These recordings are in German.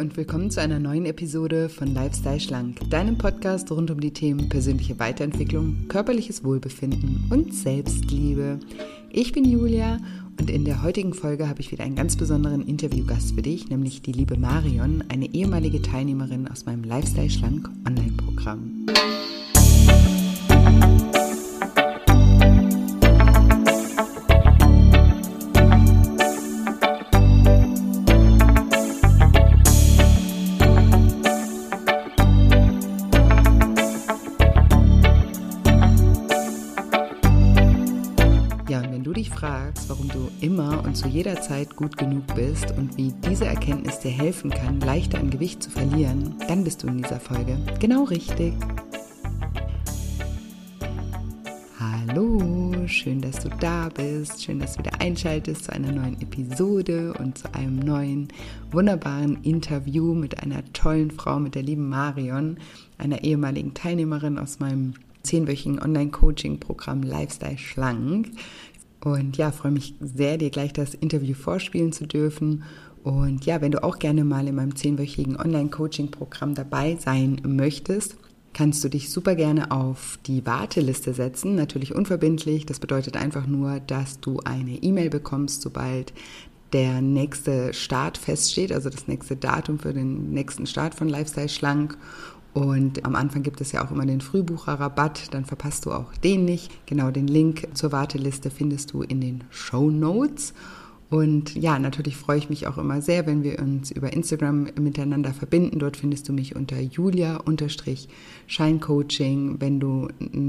und willkommen zu einer neuen Episode von Lifestyle Schlank, deinem Podcast rund um die Themen persönliche Weiterentwicklung, körperliches Wohlbefinden und Selbstliebe. Ich bin Julia und in der heutigen Folge habe ich wieder einen ganz besonderen Interviewgast für dich, nämlich die liebe Marion, eine ehemalige Teilnehmerin aus meinem Lifestyle Schlank Online-Programm. Immer und zu jeder Zeit gut genug bist und wie diese Erkenntnis dir helfen kann, leichter an Gewicht zu verlieren, dann bist du in dieser Folge genau richtig. Hallo, schön, dass du da bist, schön, dass du wieder einschaltest zu einer neuen Episode und zu einem neuen wunderbaren Interview mit einer tollen Frau, mit der lieben Marion, einer ehemaligen Teilnehmerin aus meinem zehnwöchigen Online-Coaching-Programm Lifestyle Schlank. Und ja, freue mich sehr, dir gleich das Interview vorspielen zu dürfen. Und ja, wenn du auch gerne mal in meinem zehnwöchigen Online-Coaching-Programm dabei sein möchtest, kannst du dich super gerne auf die Warteliste setzen. Natürlich unverbindlich. Das bedeutet einfach nur, dass du eine E-Mail bekommst, sobald der nächste Start feststeht, also das nächste Datum für den nächsten Start von Lifestyle Schlank. Und am Anfang gibt es ja auch immer den Frühbucherrabatt, dann verpasst du auch den nicht. Genau den Link zur Warteliste findest du in den Show Notes. Und ja, natürlich freue ich mich auch immer sehr, wenn wir uns über Instagram miteinander verbinden. Dort findest du mich unter Julia-Scheincoaching. Wenn du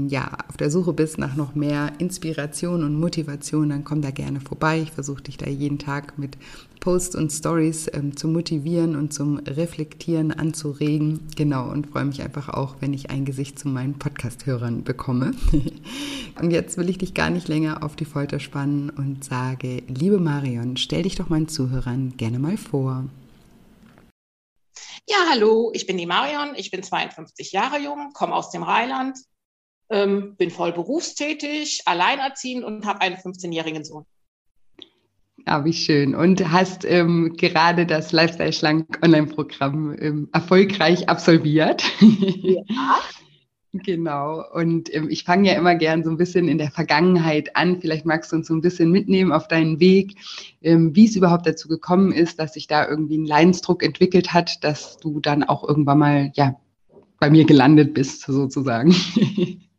ja auf der Suche bist nach noch mehr Inspiration und Motivation, dann komm da gerne vorbei. Ich versuche dich da jeden Tag mit Posts und Stories ähm, zu motivieren und zum Reflektieren anzuregen. Genau, und freue mich einfach auch, wenn ich ein Gesicht zu meinen Podcast-Hörern bekomme. und jetzt will ich dich gar nicht länger auf die Folter spannen und sage, liebe Marion, stell dich doch meinen Zuhörern gerne mal vor. Ja, hallo, ich bin die Marion, ich bin 52 Jahre jung, komme aus dem Rheinland, ähm, bin voll berufstätig, alleinerziehend und habe einen 15-jährigen Sohn. Ah, wie schön. Und hast ähm, gerade das Lifestyle Schlank Online-Programm ähm, erfolgreich absolviert. Ja. genau. Und ähm, ich fange ja immer gern so ein bisschen in der Vergangenheit an. Vielleicht magst du uns so ein bisschen mitnehmen auf deinen Weg, ähm, wie es überhaupt dazu gekommen ist, dass sich da irgendwie ein Leidensdruck entwickelt hat, dass du dann auch irgendwann mal, ja, bei mir gelandet bist, sozusagen.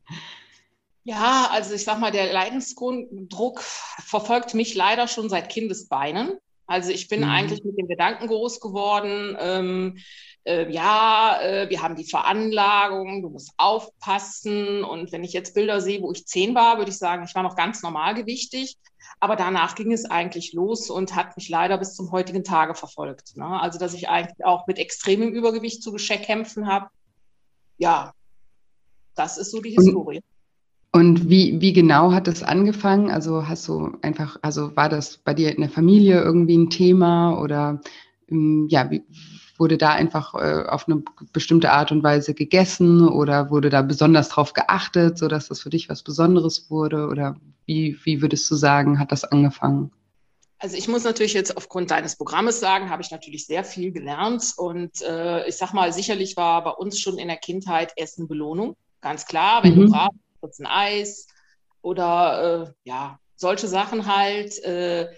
Ja, also ich sag mal, der Leidensdruck verfolgt mich leider schon seit Kindesbeinen. Also ich bin mhm. eigentlich mit dem Gedanken groß geworden, ähm, äh, ja, äh, wir haben die Veranlagung, du musst aufpassen. Und wenn ich jetzt Bilder sehe, wo ich zehn war, würde ich sagen, ich war noch ganz normalgewichtig. Aber danach ging es eigentlich los und hat mich leider bis zum heutigen Tage verfolgt. Ne? Also dass ich eigentlich auch mit extremem Übergewicht zu kämpfen habe. Ja, das ist so die Historie. Und und wie, wie genau hat das angefangen? Also hast du einfach, also war das bei dir in der Familie irgendwie ein Thema oder ähm, ja, wie, wurde da einfach äh, auf eine bestimmte Art und Weise gegessen oder wurde da besonders drauf geachtet, sodass das für dich was Besonderes wurde? Oder wie, wie würdest du sagen, hat das angefangen? Also ich muss natürlich jetzt aufgrund deines Programmes sagen, habe ich natürlich sehr viel gelernt. Und äh, ich sag mal, sicherlich war bei uns schon in der Kindheit Essen Belohnung. Ganz klar, wenn mhm. du brav kurz ein Eis oder äh, ja, solche Sachen halt. Äh,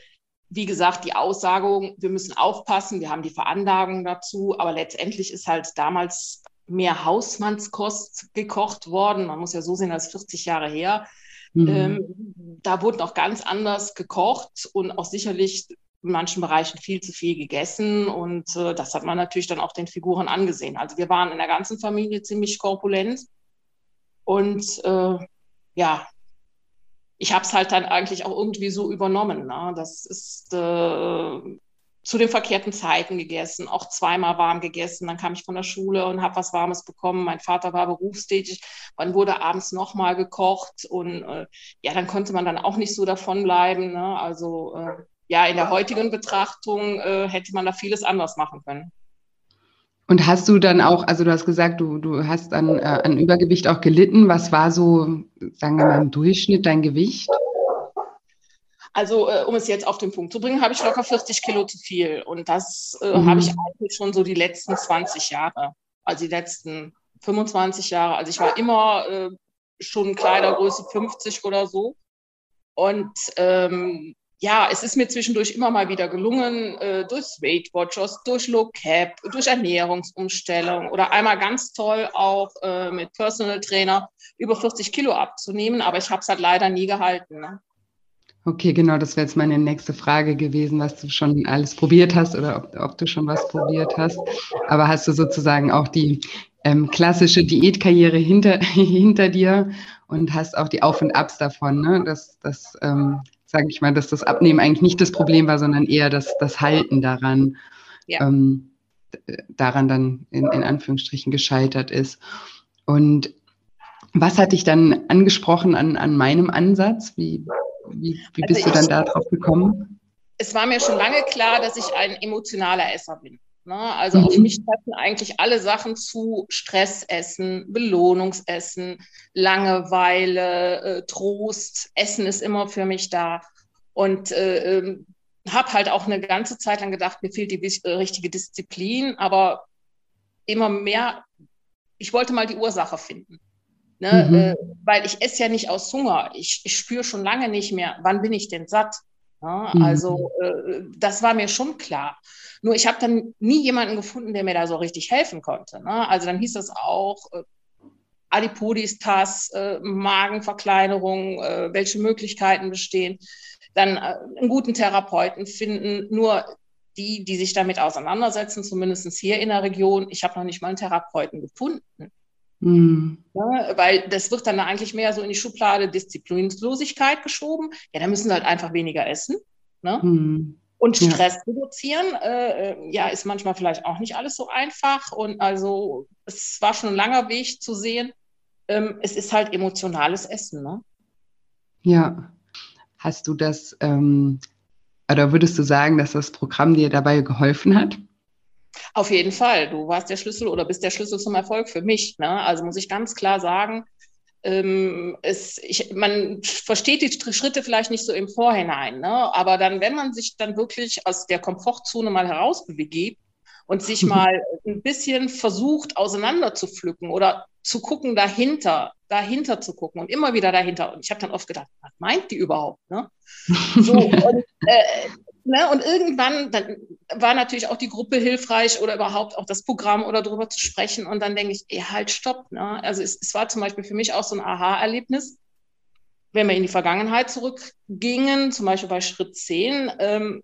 wie gesagt, die Aussagung, wir müssen aufpassen, wir haben die Veranlagung dazu, aber letztendlich ist halt damals mehr Hausmannskost gekocht worden. Man muss ja so sehen, als 40 Jahre her. Mhm. Ähm, da wurde noch ganz anders gekocht und auch sicherlich in manchen Bereichen viel zu viel gegessen und äh, das hat man natürlich dann auch den Figuren angesehen. Also wir waren in der ganzen Familie ziemlich korpulent und äh, ja, ich habe es halt dann eigentlich auch irgendwie so übernommen. Ne? Das ist äh, zu den verkehrten Zeiten gegessen, auch zweimal warm gegessen. Dann kam ich von der Schule und habe was Warmes bekommen. Mein Vater war berufstätig. Dann wurde abends nochmal gekocht und äh, ja, dann konnte man dann auch nicht so davon bleiben. Ne? Also äh, ja, in der heutigen Betrachtung äh, hätte man da vieles anders machen können. Und hast du dann auch, also du hast gesagt, du, du hast an, äh, an Übergewicht auch gelitten. Was war so, sagen wir mal, im Durchschnitt dein Gewicht? Also, äh, um es jetzt auf den Punkt zu bringen, habe ich locker 40 Kilo zu viel. Und das äh, mhm. habe ich eigentlich schon so die letzten 20 Jahre, also die letzten 25 Jahre. Also ich war immer äh, schon Kleidergröße 50 oder so. Und ähm, ja, es ist mir zwischendurch immer mal wieder gelungen, äh, durch Weight Watchers, durch Low Cap, durch Ernährungsumstellung oder einmal ganz toll auch äh, mit Personal Trainer über 40 Kilo abzunehmen. Aber ich habe es halt leider nie gehalten. Ne? Okay, genau, das wäre jetzt meine nächste Frage gewesen, was du schon alles probiert hast oder ob, ob du schon was probiert hast. Aber hast du sozusagen auch die ähm, klassische Diätkarriere hinter, hinter dir und hast auch die Auf und Abs davon, ne? dass das, ähm, sage ich mal, dass das Abnehmen eigentlich nicht das Problem war, sondern eher das, das Halten daran, ja. ähm, daran dann in, in Anführungsstrichen gescheitert ist. Und was hat dich dann angesprochen an, an meinem Ansatz? Wie, wie, wie also bist du dann darauf gekommen? Es war mir schon lange klar, dass ich ein emotionaler Esser bin. Ne? Also mhm. auf mich treffen eigentlich alle Sachen zu Stressessen, Belohnungsessen, Langeweile, äh, Trost. Essen ist immer für mich da. Und äh, ähm, habe halt auch eine ganze Zeit lang gedacht, mir fehlt die äh, richtige Disziplin, aber immer mehr, ich wollte mal die Ursache finden. Ne? Mhm. Äh, weil ich esse ja nicht aus Hunger. Ich, ich spüre schon lange nicht mehr, wann bin ich denn satt. Ja, mhm. Also äh, das war mir schon klar. Nur ich habe dann nie jemanden gefunden, der mir da so richtig helfen konnte. Ne? Also dann hieß es auch äh, Adipodistas, äh, Magenverkleinerung, äh, welche Möglichkeiten bestehen. Dann äh, einen guten Therapeuten finden. Nur die, die sich damit auseinandersetzen, zumindest hier in der Region. Ich habe noch nicht mal einen Therapeuten gefunden. Mhm. Ja, weil das wird dann eigentlich mehr so in die Schublade Disziplinlosigkeit geschoben. Ja, da müssen sie halt einfach weniger essen. Ne? Mhm. Und Stress ja. reduzieren, äh, äh, ja, ist manchmal vielleicht auch nicht alles so einfach. Und also es war schon ein langer Weg zu sehen, ähm, es ist halt emotionales Essen. Ne? Ja. Hast du das, ähm, oder würdest du sagen, dass das Programm dir dabei geholfen hat? Auf jeden Fall. Du warst der Schlüssel oder bist der Schlüssel zum Erfolg für mich. Ne? Also muss ich ganz klar sagen, ähm, es, ich, man versteht die Schritte vielleicht nicht so im Vorhinein, ne? aber dann, wenn man sich dann wirklich aus der Komfortzone mal herausbegibt und sich mal ein bisschen versucht auseinander zu pflücken oder zu gucken dahinter, dahinter zu gucken und immer wieder dahinter. Und ich habe dann oft gedacht, was meint die überhaupt? Ne? So, und, äh, Ne? Und irgendwann dann war natürlich auch die Gruppe hilfreich oder überhaupt auch das Programm oder darüber zu sprechen. Und dann denke ich, ey, halt, stopp. Ne? Also es, es war zum Beispiel für mich auch so ein Aha-Erlebnis, wenn wir in die Vergangenheit zurückgingen, zum Beispiel bei Schritt 10, ähm,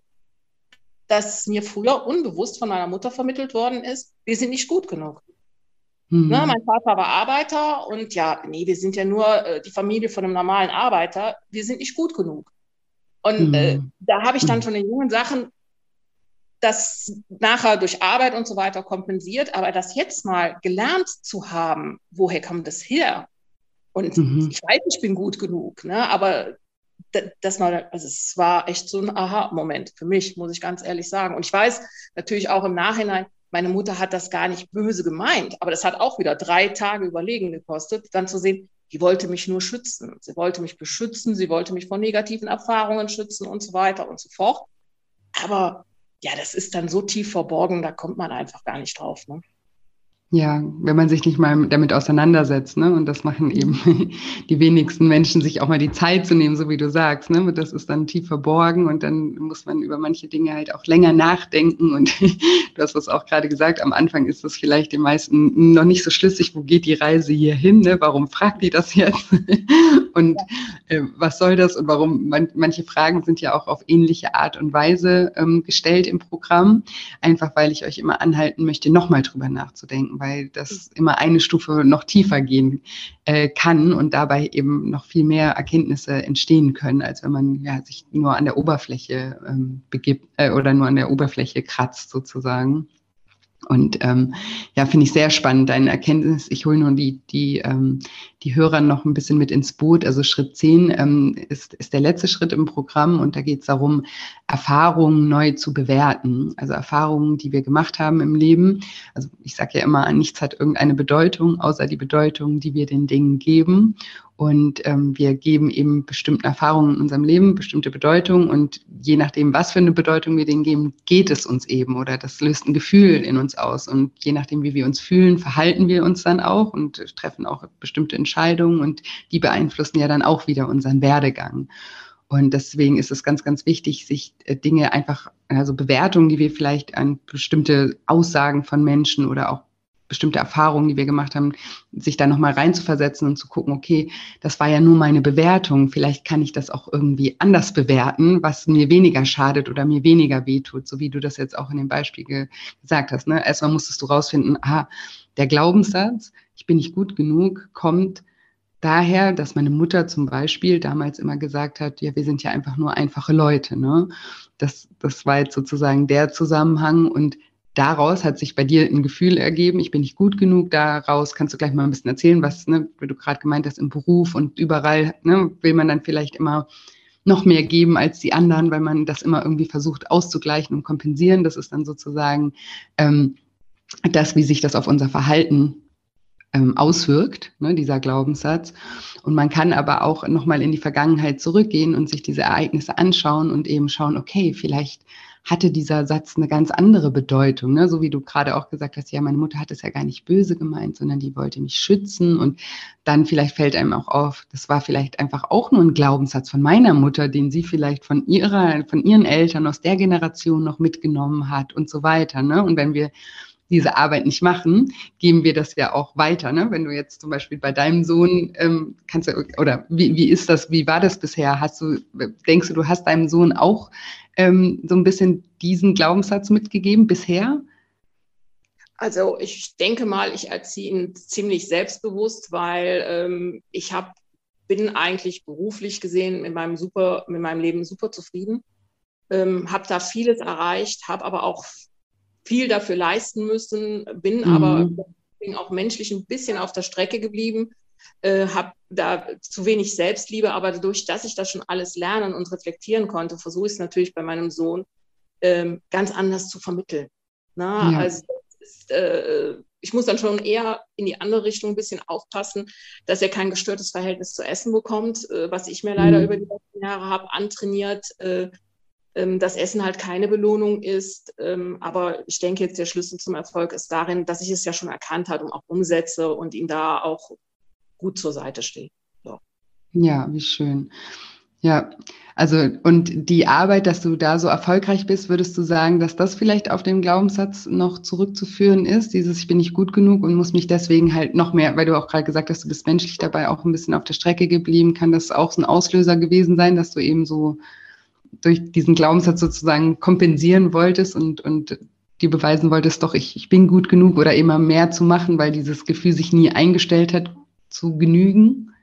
dass mir früher unbewusst von meiner Mutter vermittelt worden ist, wir sind nicht gut genug. Mhm. Ne, mein Vater war Arbeiter und ja, nee, wir sind ja nur äh, die Familie von einem normalen Arbeiter, wir sind nicht gut genug. Und mhm. äh, da habe ich dann schon in jungen Sachen das nachher durch Arbeit und so weiter kompensiert, aber das jetzt mal gelernt zu haben, woher kommt das her? Und mhm. ich weiß, ich bin gut genug, ne? aber das mal, also es war echt so ein Aha-Moment für mich, muss ich ganz ehrlich sagen. Und ich weiß natürlich auch im Nachhinein, meine Mutter hat das gar nicht böse gemeint, aber das hat auch wieder drei Tage Überlegen gekostet, dann zu sehen, die wollte mich nur schützen. Sie wollte mich beschützen, sie wollte mich vor negativen Erfahrungen schützen und so weiter und so fort. Aber ja, das ist dann so tief verborgen, da kommt man einfach gar nicht drauf. Ne? Ja, wenn man sich nicht mal damit auseinandersetzt, ne? Und das machen eben die wenigsten Menschen, sich auch mal die Zeit zu nehmen, so wie du sagst, ne? Das ist dann tief verborgen und dann muss man über manche Dinge halt auch länger nachdenken. Und du hast es auch gerade gesagt, am Anfang ist das vielleicht den meisten noch nicht so schlüssig, wo geht die Reise hier hin, ne? Warum fragt die das jetzt? und äh, was soll das? Und warum? Man, manche Fragen sind ja auch auf ähnliche Art und Weise ähm, gestellt im Programm, einfach weil ich euch immer anhalten möchte, nochmal drüber nachzudenken weil das immer eine Stufe noch tiefer gehen äh, kann und dabei eben noch viel mehr Erkenntnisse entstehen können, als wenn man ja, sich nur an der Oberfläche ähm, begibt äh, oder nur an der Oberfläche kratzt sozusagen. Und ähm, ja, finde ich sehr spannend, deine Erkenntnis. Ich hole nur die, die, ähm, die Hörer noch ein bisschen mit ins Boot. Also Schritt 10 ähm, ist, ist der letzte Schritt im Programm und da geht es darum, Erfahrungen neu zu bewerten. Also Erfahrungen, die wir gemacht haben im Leben. Also ich sage ja immer, nichts hat irgendeine Bedeutung, außer die Bedeutung, die wir den Dingen geben. Und ähm, wir geben eben bestimmte Erfahrungen in unserem Leben, bestimmte Bedeutungen. Und je nachdem, was für eine Bedeutung wir denen geben, geht es uns eben oder das löst ein Gefühl in uns aus. Und je nachdem, wie wir uns fühlen, verhalten wir uns dann auch und treffen auch bestimmte Entscheidungen. Und die beeinflussen ja dann auch wieder unseren Werdegang. Und deswegen ist es ganz, ganz wichtig, sich äh, Dinge einfach, also Bewertungen, die wir vielleicht an bestimmte Aussagen von Menschen oder auch bestimmte Erfahrungen, die wir gemacht haben, sich da nochmal reinzuversetzen und zu gucken, okay, das war ja nur meine Bewertung, vielleicht kann ich das auch irgendwie anders bewerten, was mir weniger schadet oder mir weniger wehtut, so wie du das jetzt auch in dem Beispiel ge gesagt hast. Ne? Erstmal musstest du rausfinden, aha, der Glaubenssatz, ich bin nicht gut genug, kommt daher, dass meine Mutter zum Beispiel damals immer gesagt hat, ja, wir sind ja einfach nur einfache Leute. Ne? Das, das war jetzt sozusagen der Zusammenhang und daraus hat sich bei dir ein Gefühl ergeben, ich bin nicht gut genug, daraus kannst du gleich mal ein bisschen erzählen, was, ne, wie du gerade gemeint hast, im Beruf und überall ne, will man dann vielleicht immer noch mehr geben als die anderen, weil man das immer irgendwie versucht auszugleichen und kompensieren. Das ist dann sozusagen ähm, das, wie sich das auf unser Verhalten ähm, auswirkt, ne, dieser Glaubenssatz. Und man kann aber auch nochmal in die Vergangenheit zurückgehen und sich diese Ereignisse anschauen und eben schauen, okay, vielleicht hatte dieser Satz eine ganz andere Bedeutung. Ne? So wie du gerade auch gesagt hast, ja, meine Mutter hat es ja gar nicht böse gemeint, sondern die wollte mich schützen. Und dann vielleicht fällt einem auch auf, das war vielleicht einfach auch nur ein Glaubenssatz von meiner Mutter, den sie vielleicht von ihrer, von ihren Eltern aus der Generation noch mitgenommen hat und so weiter. Ne? Und wenn wir diese Arbeit nicht machen, geben wir das ja auch weiter. Ne? Wenn du jetzt zum Beispiel bei deinem Sohn ähm, kannst du, oder wie, wie ist das, wie war das bisher? Hast du, denkst du, du hast deinem Sohn auch ähm, so ein bisschen diesen Glaubenssatz mitgegeben bisher? Also ich denke mal, ich erziehe ihn ziemlich selbstbewusst, weil ähm, ich habe bin eigentlich beruflich gesehen mit meinem super mit meinem Leben super zufrieden, ähm, habe da vieles erreicht, habe aber auch viel dafür leisten müssen, bin mhm. aber auch menschlich ein bisschen auf der Strecke geblieben, äh, habe da zu wenig Selbstliebe, aber dadurch, dass ich das schon alles lernen und reflektieren konnte, versuche ich es natürlich bei meinem Sohn ähm, ganz anders zu vermitteln. Na, ja. Also ist, äh, ich muss dann schon eher in die andere Richtung ein bisschen aufpassen, dass er kein gestörtes Verhältnis zu Essen bekommt, äh, was ich mir leider mhm. über die letzten Jahre habe antrainiert, äh, ähm, dass Essen halt keine Belohnung ist. Ähm, aber ich denke jetzt, der Schlüssel zum Erfolg ist darin, dass ich es ja schon erkannt habe und auch umsetze und ihm da auch gut zur Seite stehe. So. Ja, wie schön. Ja, also und die Arbeit, dass du da so erfolgreich bist, würdest du sagen, dass das vielleicht auf den Glaubenssatz noch zurückzuführen ist, dieses ich bin nicht gut genug und muss mich deswegen halt noch mehr, weil du auch gerade gesagt hast, du bist menschlich dabei auch ein bisschen auf der Strecke geblieben, kann das auch so ein Auslöser gewesen sein, dass du eben so durch diesen Glaubenssatz sozusagen kompensieren wolltest und, und dir beweisen wolltest, doch, ich, ich bin gut genug oder immer mehr zu machen, weil dieses Gefühl sich nie eingestellt hat, zu genügen?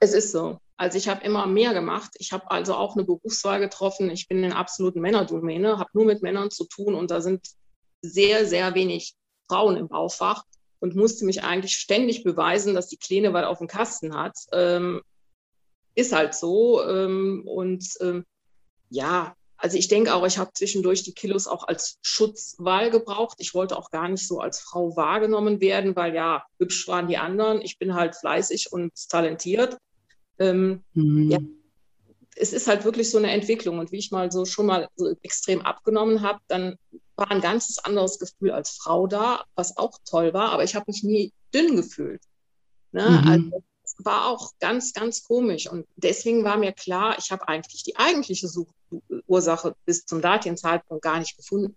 Es ist so. Also ich habe immer mehr gemacht. Ich habe also auch eine Berufswahl getroffen. Ich bin in absoluten Männerdomäne, habe nur mit Männern zu tun und da sind sehr, sehr wenig Frauen im Baufach und musste mich eigentlich ständig beweisen, dass die Kleine was auf dem Kasten hat. Ähm, ist halt so. Ähm, und ähm, ja, also ich denke auch, ich habe zwischendurch die Kilos auch als Schutzwahl gebraucht. Ich wollte auch gar nicht so als Frau wahrgenommen werden, weil ja, hübsch waren die anderen. Ich bin halt fleißig und talentiert. Ähm, mhm. ja, es ist halt wirklich so eine Entwicklung. Und wie ich mal so schon mal so extrem abgenommen habe, dann war ein ganzes anderes Gefühl als Frau da, was auch toll war, aber ich habe mich nie dünn gefühlt. Ne? Mhm. Also war auch ganz, ganz komisch. Und deswegen war mir klar, ich habe eigentlich die eigentliche Ursache bis zum datigen Zeitpunkt gar nicht gefunden.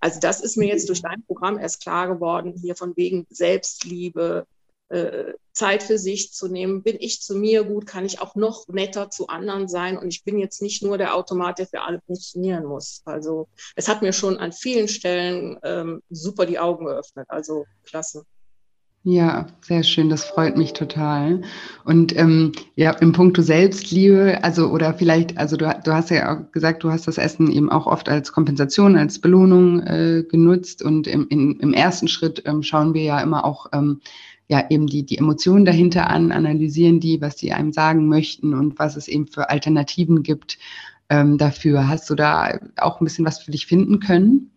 Also das ist mir jetzt durch dein Programm erst klar geworden, hier von wegen Selbstliebe, äh, Zeit für sich zu nehmen. Bin ich zu mir gut, kann ich auch noch netter zu anderen sein. Und ich bin jetzt nicht nur der Automat, der für alle funktionieren muss. Also es hat mir schon an vielen Stellen ähm, super die Augen geöffnet. Also klasse. Ja, sehr schön, das freut mich total. Und ähm, ja, im Punkto Selbstliebe, also oder vielleicht, also du, du hast ja auch gesagt, du hast das Essen eben auch oft als Kompensation, als Belohnung äh, genutzt. Und im, in, im ersten Schritt ähm, schauen wir ja immer auch ähm, ja eben die, die Emotionen dahinter an, analysieren die, was die einem sagen möchten und was es eben für Alternativen gibt, ähm, dafür? Hast du da auch ein bisschen was für dich finden können?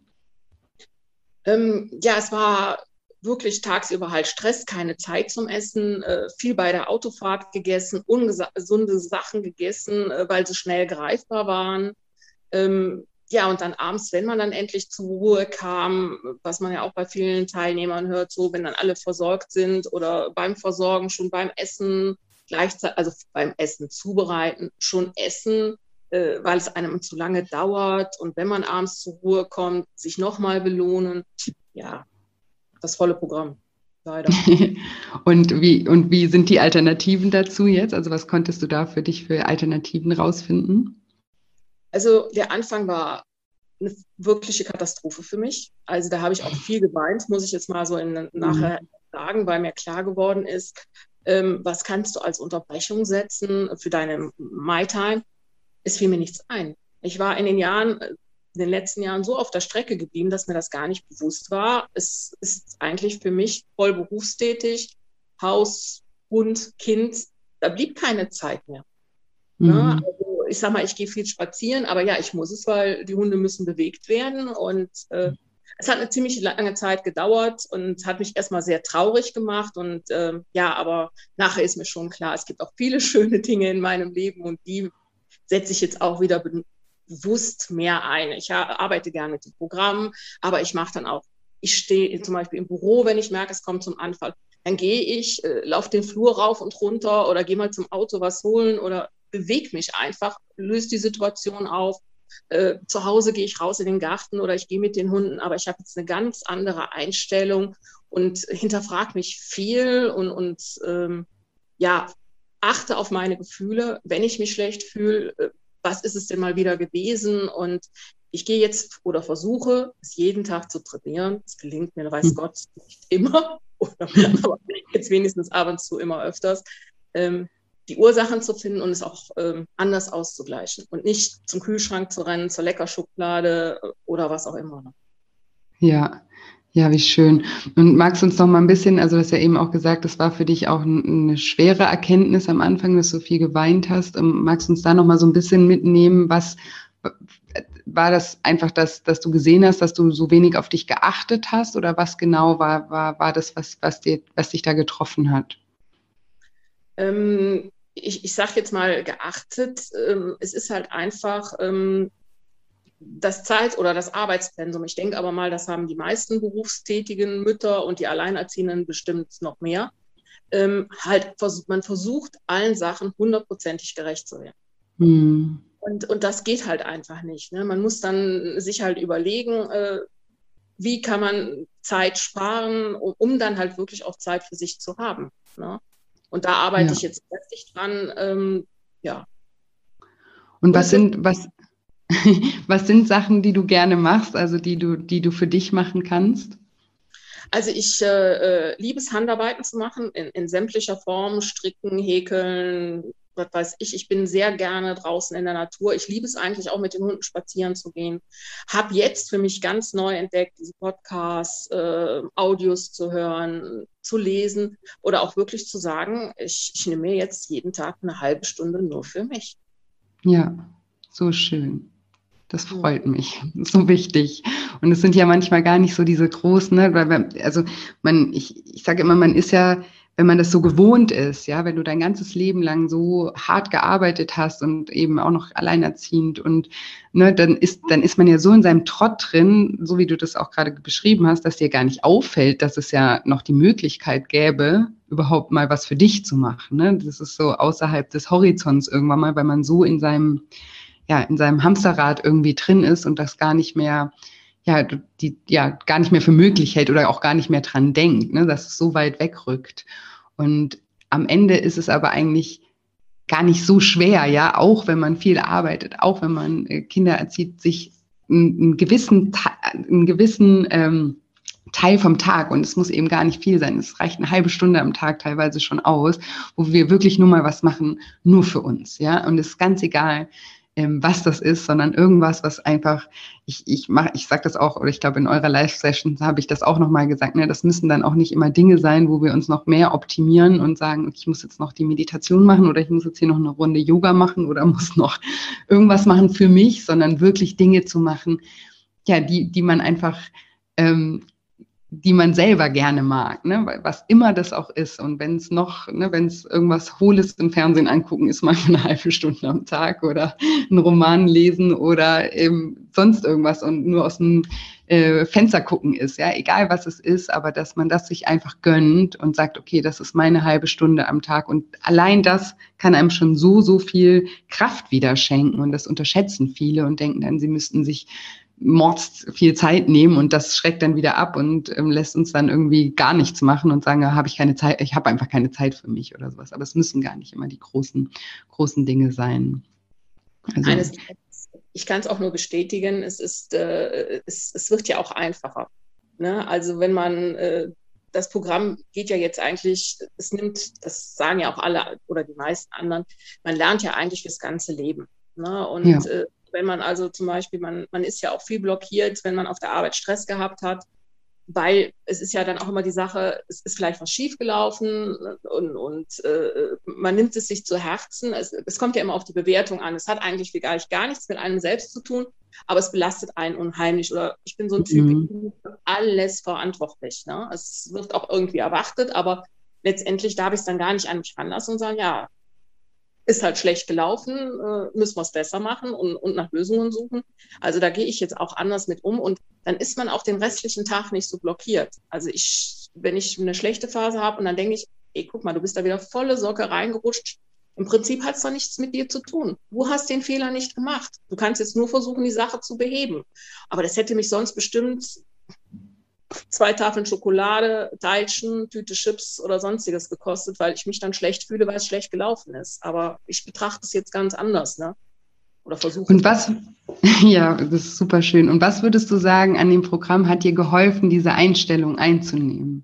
Ähm, ja, es war wirklich tagsüber halt Stress, keine Zeit zum Essen, äh, viel bei der Autofahrt gegessen, ungesunde Sachen gegessen, äh, weil sie schnell greifbar waren. Ähm, ja, und dann abends, wenn man dann endlich zur Ruhe kam, was man ja auch bei vielen Teilnehmern hört, so wenn dann alle versorgt sind oder beim Versorgen schon beim Essen gleichzeitig, also beim Essen zubereiten, schon essen, äh, weil es einem zu lange dauert und wenn man abends zur Ruhe kommt, sich nochmal belohnen. Ja, das volle Programm. Leider. und, wie, und wie sind die Alternativen dazu jetzt? Also was konntest du da für dich für Alternativen rausfinden? Also der Anfang war eine wirkliche Katastrophe für mich. Also da habe ich auch viel geweint, muss ich jetzt mal so in, nachher mhm. sagen, weil mir klar geworden ist, ähm, was kannst du als Unterbrechung setzen für deine My-Time? Es fiel mir nichts ein. Ich war in den Jahren, in den letzten Jahren so auf der Strecke geblieben, dass mir das gar nicht bewusst war. Es ist eigentlich für mich voll berufstätig, Haus, Hund, Kind, da blieb keine Zeit mehr. Ne? Mhm. Ne? Also ich sag mal, ich gehe viel spazieren, aber ja, ich muss es, weil die Hunde müssen bewegt werden und äh, es hat eine ziemlich lange Zeit gedauert und hat mich erstmal sehr traurig gemacht. Und äh, ja, aber nachher ist mir schon klar, es gibt auch viele schöne Dinge in meinem Leben und die setze ich jetzt auch wieder bewusst mehr ein. Ich arbeite gerne mit dem Programm, aber ich mache dann auch, ich stehe zum Beispiel im Büro, wenn ich merke, es kommt zum Anfall. Dann gehe ich, äh, laufe den Flur rauf und runter oder gehe mal zum Auto was holen oder bewege mich einfach, löse die Situation auf äh, zu Hause gehe ich raus in den Garten oder ich gehe mit den Hunden, aber ich habe jetzt eine ganz andere Einstellung und hinterfrage mich viel und, und ähm, ja, achte auf meine Gefühle. Wenn ich mich schlecht fühle, äh, was ist es denn mal wieder gewesen? Und ich gehe jetzt oder versuche, es jeden Tag zu trainieren. Es gelingt mir, weiß hm. Gott, nicht immer, aber jetzt wenigstens ab und zu immer öfters. Ähm, die Ursachen zu finden und es auch ähm, anders auszugleichen und nicht zum Kühlschrank zu rennen, zur Leckerschublade äh, oder was auch immer. Ja, ja, wie schön. Und magst du uns noch mal ein bisschen, also du hast ja eben auch gesagt, das war für dich auch eine schwere Erkenntnis am Anfang, dass du viel geweint hast. Ähm, magst du uns da noch mal so ein bisschen mitnehmen, was war das einfach, dass, dass du gesehen hast, dass du so wenig auf dich geachtet hast oder was genau war, war, war das, was, was, dir, was dich da getroffen hat? ähm, ich, ich sage jetzt mal geachtet, ähm, es ist halt einfach ähm, das Zeit- oder das Arbeitspensum. Ich denke aber mal, das haben die meisten berufstätigen Mütter und die Alleinerziehenden bestimmt noch mehr. Ähm, halt, man versucht allen Sachen hundertprozentig gerecht zu werden. Hm. Und, und das geht halt einfach nicht. Ne? Man muss dann sich halt überlegen, äh, wie kann man Zeit sparen, um, um, dann halt wirklich auch Zeit für sich zu haben. Ne? Und da arbeite ja. ich jetzt kräftig dran. Ähm, ja. Und was sind, was, was sind Sachen, die du gerne machst, also die du, die du für dich machen kannst? Also ich äh, äh liebe es, Handarbeiten zu machen, in, in sämtlicher Form, stricken, häkeln, was weiß ich, ich bin sehr gerne draußen in der Natur. Ich liebe es eigentlich auch mit den Hunden spazieren zu gehen. Habe jetzt für mich ganz neu entdeckt, diese Podcasts, äh, Audios zu hören, zu lesen oder auch wirklich zu sagen, ich, ich nehme mir jetzt jeden Tag eine halbe Stunde nur für mich. Ja, so schön. Das freut mich. Das ist so wichtig. Und es sind ja manchmal gar nicht so diese großen, ne? weil, also man, ich, ich sage immer, man ist ja wenn man das so gewohnt ist, ja, wenn du dein ganzes Leben lang so hart gearbeitet hast und eben auch noch alleinerziehend und ne, dann ist, dann ist man ja so in seinem Trott drin, so wie du das auch gerade beschrieben hast, dass dir gar nicht auffällt, dass es ja noch die Möglichkeit gäbe, überhaupt mal was für dich zu machen. Ne? Das ist so außerhalb des Horizonts irgendwann mal, weil man so in seinem, ja, in seinem Hamsterrad irgendwie drin ist und das gar nicht mehr ja, die ja gar nicht mehr für möglich hält oder auch gar nicht mehr dran denkt, ne, dass es so weit wegrückt. Und am Ende ist es aber eigentlich gar nicht so schwer, ja, auch wenn man viel arbeitet, auch wenn man äh, Kinder erzieht, sich einen, gewissen, einen gewissen ähm, Teil vom Tag und es muss eben gar nicht viel sein. Es reicht eine halbe Stunde am Tag teilweise schon aus, wo wir wirklich nur mal was machen, nur für uns, ja. Und es ist ganz egal, ähm, was das ist, sondern irgendwas, was einfach, ich, ich mache, ich sage das auch, oder ich glaube, in eurer Live-Session habe ich das auch nochmal gesagt, ne, das müssen dann auch nicht immer Dinge sein, wo wir uns noch mehr optimieren und sagen, ich muss jetzt noch die Meditation machen oder ich muss jetzt hier noch eine Runde Yoga machen oder muss noch irgendwas machen für mich, sondern wirklich Dinge zu machen, ja, die, die man einfach ähm, die man selber gerne mag, ne? was immer das auch ist. Und wenn es noch, ne, wenn es irgendwas Hohles im Fernsehen angucken ist, mal eine halbe Stunde am Tag oder einen Roman lesen oder eben sonst irgendwas und nur aus dem äh, Fenster gucken ist, ja, egal was es ist, aber dass man das sich einfach gönnt und sagt, okay, das ist meine halbe Stunde am Tag und allein das kann einem schon so, so viel Kraft wieder schenken und das unterschätzen viele und denken dann, sie müssten sich mords viel Zeit nehmen und das schreckt dann wieder ab und ähm, lässt uns dann irgendwie gar nichts machen und sagen, habe ich keine Zeit, ich habe einfach keine Zeit für mich oder sowas. Aber es müssen gar nicht immer die großen, großen Dinge sein. Also, Eines, ich kann es auch nur bestätigen, es ist, äh, es, es wird ja auch einfacher. Ne? Also wenn man äh, das Programm geht ja jetzt eigentlich, es nimmt, das sagen ja auch alle oder die meisten anderen, man lernt ja eigentlich fürs ganze Leben. Ne? Und ja. äh, wenn man also zum Beispiel, man, man ist ja auch viel blockiert, wenn man auf der Arbeit Stress gehabt hat, weil es ist ja dann auch immer die Sache, es ist vielleicht was schiefgelaufen und, und äh, man nimmt es sich zu Herzen. Es, es, kommt ja immer auf die Bewertung an. Es hat eigentlich gar, gar nichts mit einem selbst zu tun, aber es belastet einen unheimlich. Oder ich bin so ein Typ, mhm. ich bin alles verantwortlich. Ne? Es wird auch irgendwie erwartet, aber letztendlich darf ich es dann gar nicht an mich ranlassen und sagen, ja, ist halt schlecht gelaufen, äh, müssen wir es besser machen und, und nach Lösungen suchen. Also da gehe ich jetzt auch anders mit um und dann ist man auch den restlichen Tag nicht so blockiert. Also ich, wenn ich eine schlechte Phase habe und dann denke ich, ey, guck mal, du bist da wieder volle Socke reingerutscht. Im Prinzip hat es doch nichts mit dir zu tun. Du hast den Fehler nicht gemacht. Du kannst jetzt nur versuchen, die Sache zu beheben. Aber das hätte mich sonst bestimmt zwei Tafeln Schokolade, Teilchen, Tüte Chips oder sonstiges gekostet, weil ich mich dann schlecht fühle, weil es schlecht gelaufen ist. Aber ich betrachte es jetzt ganz anders, ne? Oder versuche. Und was, ja, das ist super schön. Und was würdest du sagen, an dem Programm hat dir geholfen, diese Einstellung einzunehmen?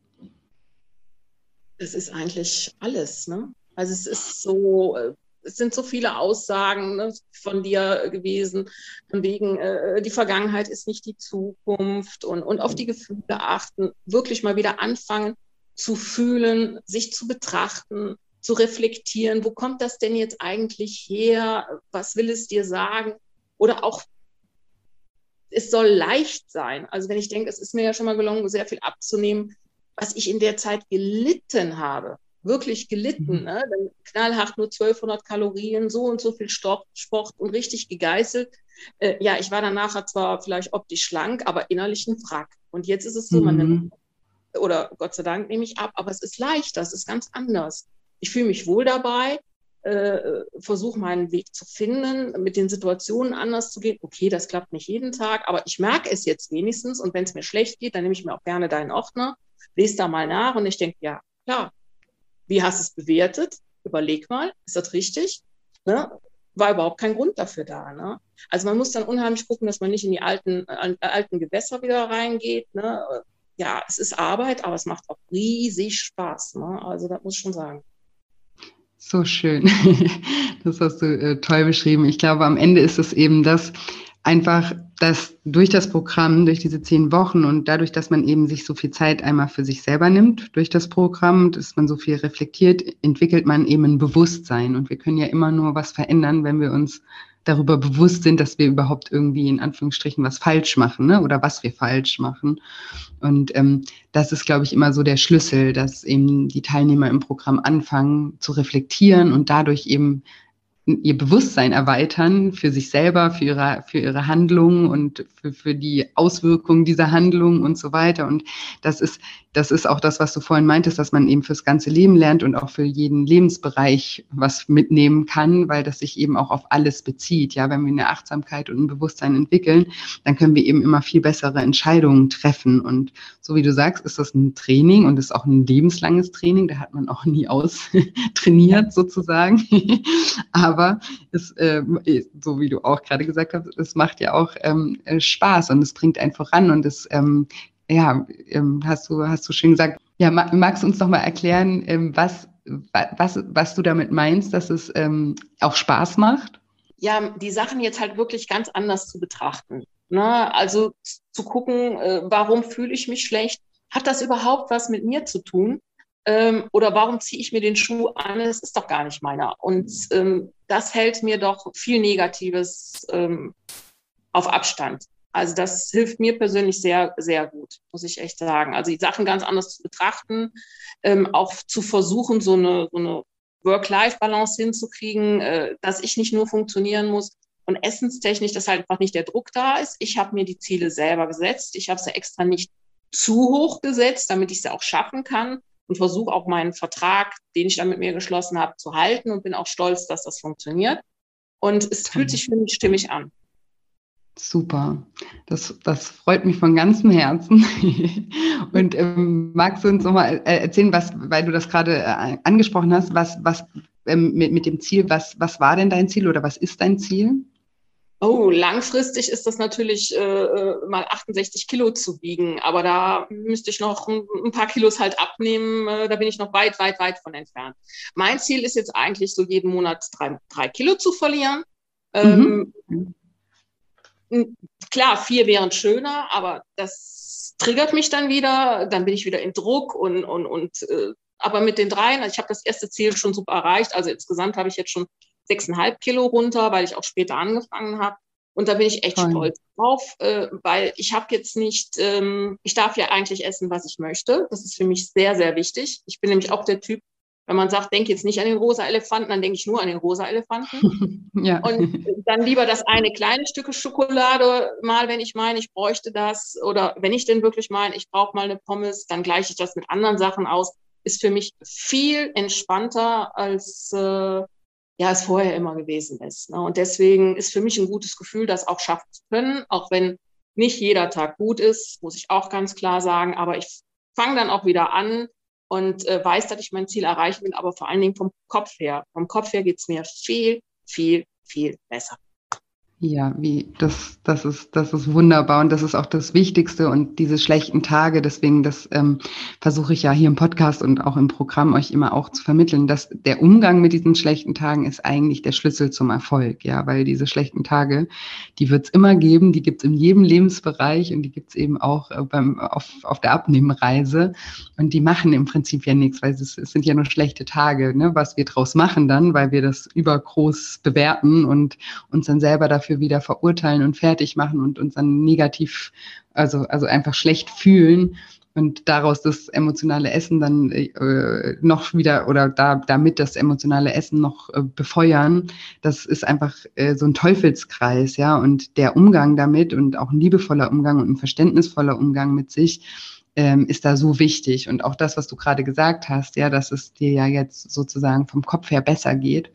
Es ist eigentlich alles, ne? Also es ist so, äh, es sind so viele Aussagen ne, von dir gewesen, von wegen, äh, die Vergangenheit ist nicht die Zukunft und, und auf die Gefühle achten, wirklich mal wieder anfangen zu fühlen, sich zu betrachten, zu reflektieren, wo kommt das denn jetzt eigentlich her, was will es dir sagen? Oder auch es soll leicht sein. Also wenn ich denke, es ist mir ja schon mal gelungen, sehr viel abzunehmen, was ich in der Zeit gelitten habe wirklich gelitten. Mhm. Ne? Dann knallhart nur 1200 Kalorien, so und so viel Sport, Sport und richtig gegeißelt. Äh, ja, ich war dann nachher zwar vielleicht optisch schlank, aber innerlich ein Wrack. Und jetzt ist es so, mhm. man nimmt, oder Gott sei Dank nehme ich ab, aber es ist leichter, es ist ganz anders. Ich fühle mich wohl dabei, äh, versuche meinen Weg zu finden, mit den Situationen anders zu gehen. Okay, das klappt nicht jeden Tag, aber ich merke es jetzt wenigstens. Und wenn es mir schlecht geht, dann nehme ich mir auch gerne deinen Ordner, lese da mal nach und ich denke, ja, klar, wie hast du es bewertet? Überleg mal, ist das richtig? Ne? War überhaupt kein Grund dafür da. Ne? Also man muss dann unheimlich gucken, dass man nicht in die alten, äh, alten Gewässer wieder reingeht. Ne? Ja, es ist Arbeit, aber es macht auch riesig Spaß. Ne? Also das muss ich schon sagen. So schön. Das hast du äh, toll beschrieben. Ich glaube, am Ende ist es eben das, einfach, dass durch das Programm, durch diese zehn Wochen und dadurch, dass man eben sich so viel Zeit einmal für sich selber nimmt, durch das Programm, dass man so viel reflektiert, entwickelt man eben ein Bewusstsein. Und wir können ja immer nur was verändern, wenn wir uns darüber bewusst sind, dass wir überhaupt irgendwie in Anführungsstrichen was falsch machen ne? oder was wir falsch machen. Und ähm, das ist, glaube ich, immer so der Schlüssel, dass eben die Teilnehmer im Programm anfangen zu reflektieren und dadurch eben ihr Bewusstsein erweitern für sich selber, für ihre, für ihre Handlungen und für, für die Auswirkungen dieser Handlungen und so weiter. Und das ist, das ist auch das, was du vorhin meintest, dass man eben fürs ganze Leben lernt und auch für jeden Lebensbereich was mitnehmen kann, weil das sich eben auch auf alles bezieht. Ja, wenn wir eine Achtsamkeit und ein Bewusstsein entwickeln, dann können wir eben immer viel bessere Entscheidungen treffen. Und so wie du sagst, ist das ein Training und ist auch ein lebenslanges Training. Da hat man auch nie austrainiert sozusagen. Aber es, äh, so wie du auch gerade gesagt hast, es macht ja auch ähm, Spaß und es bringt einen voran und es ähm, ja, ähm, hast du, hast du schön gesagt. Ja, magst du uns noch mal erklären, ähm, was, was, was du damit meinst, dass es ähm, auch Spaß macht? ja, die Sachen jetzt halt wirklich ganz anders zu betrachten. Ne? Also zu gucken, äh, warum fühle ich mich schlecht? Hat das überhaupt was mit mir zu tun? Oder warum ziehe ich mir den Schuh an? Es ist doch gar nicht meiner. Und ähm, das hält mir doch viel Negatives ähm, auf Abstand. Also das hilft mir persönlich sehr, sehr gut, muss ich echt sagen. Also die Sachen ganz anders zu betrachten, ähm, auch zu versuchen, so eine, so eine Work-Life-Balance hinzukriegen, äh, dass ich nicht nur funktionieren muss und essenstechnisch, dass halt einfach nicht der Druck da ist. Ich habe mir die Ziele selber gesetzt. Ich habe sie extra nicht zu hoch gesetzt, damit ich sie auch schaffen kann und versuche auch meinen Vertrag, den ich dann mit mir geschlossen habe, zu halten und bin auch stolz, dass das funktioniert. Und es fühlt sich für mich stimmig an. Super. Das, das freut mich von ganzem Herzen. Und ähm, magst du uns nochmal äh, erzählen, was, weil du das gerade äh, angesprochen hast, was, was ähm, mit, mit dem Ziel, was, was war denn dein Ziel oder was ist dein Ziel? Oh, langfristig ist das natürlich äh, äh mal 68 Kilo zu wiegen, aber da müsste ich noch ein, ein paar Kilos halt abnehmen. Äh, da bin ich noch weit, weit, weit von entfernt. Mein Ziel ist jetzt eigentlich so jeden Monat drei, drei Kilo zu verlieren. Ähm, mhm klar, vier wären schöner, aber das triggert mich dann wieder. Dann bin ich wieder in Druck und, und, und äh, aber mit den dreien, also ich habe das erste Ziel schon super erreicht. Also insgesamt habe ich jetzt schon sechseinhalb Kilo runter, weil ich auch später angefangen habe. Und da bin ich echt Toll. stolz drauf, äh, weil ich habe jetzt nicht, ähm, ich darf ja eigentlich essen, was ich möchte. Das ist für mich sehr, sehr wichtig. Ich bin nämlich auch der Typ, wenn man sagt, denk jetzt nicht an den rosa Elefanten, dann denke ich nur an den rosa Elefanten. ja. Und dann lieber das eine kleine Stücke Schokolade mal, wenn ich meine, ich bräuchte das. Oder wenn ich denn wirklich meine, ich brauche mal eine Pommes, dann gleiche ich das mit anderen Sachen aus. Ist für mich viel entspannter, als äh, ja, es vorher immer gewesen ist. Ne? Und deswegen ist für mich ein gutes Gefühl, das auch schaffen zu können, auch wenn nicht jeder Tag gut ist, muss ich auch ganz klar sagen. Aber ich fange dann auch wieder an, und äh, weiß, dass ich mein Ziel erreichen will, aber vor allen Dingen vom Kopf her. Vom Kopf her geht's mir viel, viel, viel besser. Ja, wie das, das ist, das ist wunderbar und das ist auch das Wichtigste und diese schlechten Tage. Deswegen, das ähm, versuche ich ja hier im Podcast und auch im Programm euch immer auch zu vermitteln, dass der Umgang mit diesen schlechten Tagen ist eigentlich der Schlüssel zum Erfolg. Ja, weil diese schlechten Tage, die wird es immer geben, die gibt es in jedem Lebensbereich und die gibt es eben auch äh, beim, auf, auf der Abnehmreise und die machen im Prinzip ja nichts, weil es, es sind ja nur schlechte Tage. Ne? Was wir draus machen dann, weil wir das übergroß bewerten und uns dann selber dafür dafür wieder verurteilen und fertig machen und uns dann negativ, also, also einfach schlecht fühlen und daraus das emotionale Essen dann äh, noch wieder oder da, damit das emotionale Essen noch äh, befeuern, das ist einfach äh, so ein Teufelskreis, ja. Und der Umgang damit und auch ein liebevoller Umgang und ein verständnisvoller Umgang mit sich ähm, ist da so wichtig. Und auch das, was du gerade gesagt hast, ja, dass es dir ja jetzt sozusagen vom Kopf her besser geht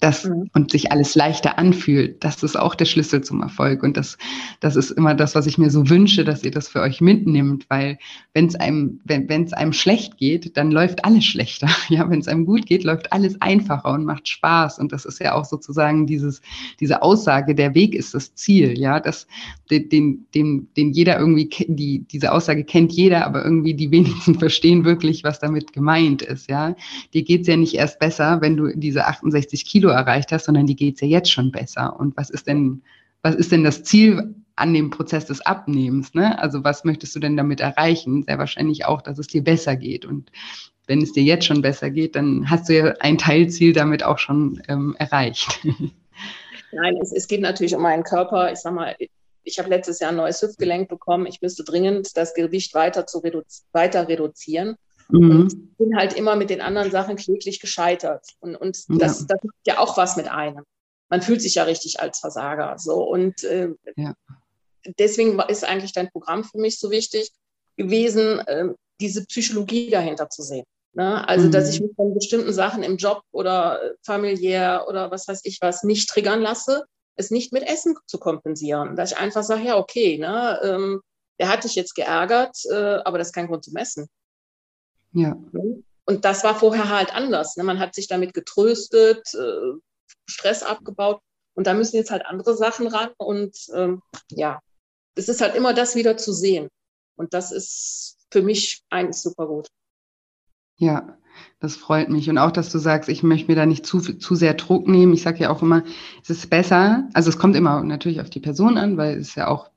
das, mhm. und sich alles leichter anfühlt, das ist auch der Schlüssel zum Erfolg. Und das, das ist immer das, was ich mir so wünsche, dass ihr das für euch mitnimmt, weil wenn es einem, wenn es einem schlecht geht, dann läuft alles schlechter. Ja, wenn es einem gut geht, läuft alles einfacher und macht Spaß. Und das ist ja auch sozusagen dieses, diese Aussage, der Weg ist das Ziel. Ja, das, den, den, den jeder irgendwie, die, diese Aussage kennt jeder, aber irgendwie die wenigsten verstehen wirklich, was damit gemeint ist. Ja, dir geht's ja nicht erst besser, wenn du diese 68 Kilo Kilo erreicht hast, sondern die geht es ja jetzt schon besser. Und was ist denn, was ist denn das Ziel an dem Prozess des Abnehmens? Ne? Also was möchtest du denn damit erreichen? Sehr wahrscheinlich auch, dass es dir besser geht. Und wenn es dir jetzt schon besser geht, dann hast du ja ein Teilziel damit auch schon ähm, erreicht. Nein, es, es geht natürlich um meinen Körper. Ich sag mal, ich habe letztes Jahr ein neues Hüftgelenk bekommen. Ich müsste dringend das Gewicht weiter, zu redu weiter reduzieren. Mhm. Bin halt immer mit den anderen Sachen kläglich gescheitert. Und, und ja. das, das macht ja auch was mit einem. Man fühlt sich ja richtig als Versager. So. Und äh, ja. deswegen ist eigentlich dein Programm für mich so wichtig gewesen, äh, diese Psychologie dahinter zu sehen. Ne? Also, mhm. dass ich mich von bestimmten Sachen im Job oder äh, familiär oder was weiß ich was nicht triggern lasse, es nicht mit Essen zu kompensieren. Dass ich einfach sage, ja, okay, ne, ähm, der hat dich jetzt geärgert, äh, aber das ist kein Grund zum Essen. Ja. Und das war vorher halt anders. Ne? Man hat sich damit getröstet, äh, Stress abgebaut. Und da müssen jetzt halt andere Sachen ran. Und ähm, ja, es ist halt immer das wieder zu sehen. Und das ist für mich eigentlich super gut. Ja, Das freut mich. Und auch, dass du sagst, ich möchte mir da nicht zu, zu sehr Druck nehmen. Ich sage ja auch immer, es ist besser, also es kommt immer natürlich auf die Person an, weil es ja auch,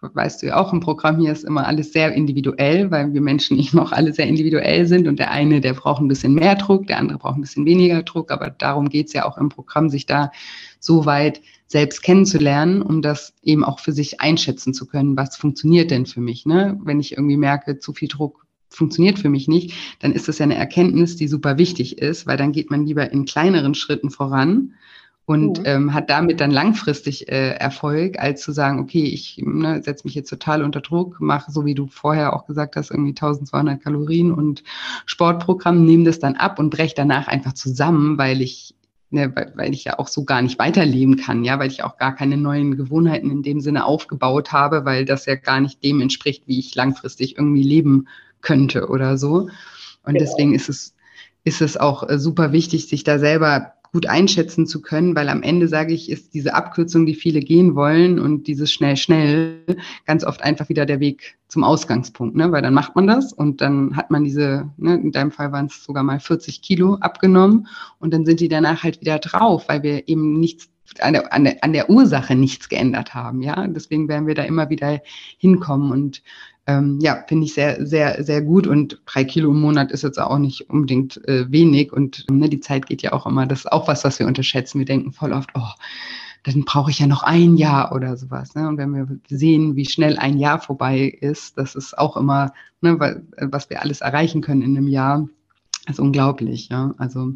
weißt du ja auch, im Programm hier ist immer alles sehr individuell, weil wir Menschen eben auch alle sehr individuell sind. Und der eine, der braucht ein bisschen mehr Druck, der andere braucht ein bisschen weniger Druck. Aber darum geht es ja auch im Programm, sich da so weit selbst kennenzulernen, um das eben auch für sich einschätzen zu können, was funktioniert denn für mich. Ne? Wenn ich irgendwie merke, zu viel Druck funktioniert für mich nicht, dann ist das ja eine Erkenntnis, die super wichtig ist, weil dann geht man lieber in kleineren Schritten voran und mhm. ähm, hat damit dann langfristig äh, Erfolg, als zu sagen, okay, ich ne, setze mich jetzt total unter Druck, mache, so wie du vorher auch gesagt hast, irgendwie 1200 Kalorien und Sportprogramm, nehme das dann ab und breche danach einfach zusammen, weil ich ne, weil, weil ich ja auch so gar nicht weiterleben kann, ja, weil ich auch gar keine neuen Gewohnheiten in dem Sinne aufgebaut habe, weil das ja gar nicht dem entspricht, wie ich langfristig irgendwie leben könnte oder so. Und ja. deswegen ist es, ist es auch äh, super wichtig, sich da selber gut einschätzen zu können, weil am Ende, sage ich, ist diese Abkürzung, die viele gehen wollen und dieses schnell, schnell ganz oft einfach wieder der Weg zum Ausgangspunkt, ne? weil dann macht man das und dann hat man diese, ne, in deinem Fall waren es sogar mal 40 Kilo abgenommen und dann sind die danach halt wieder drauf, weil wir eben nichts an der, an der, an der Ursache nichts geändert haben, ja. Deswegen werden wir da immer wieder hinkommen und ähm, ja, finde ich sehr, sehr, sehr gut. Und drei Kilo im Monat ist jetzt auch nicht unbedingt äh, wenig. Und ne, die Zeit geht ja auch immer. Das ist auch was, was wir unterschätzen. Wir denken voll oft, oh, dann brauche ich ja noch ein Jahr oder sowas. Ne? Und wenn wir sehen, wie schnell ein Jahr vorbei ist, das ist auch immer, ne, was wir alles erreichen können in einem Jahr, ist unglaublich. Ja? Also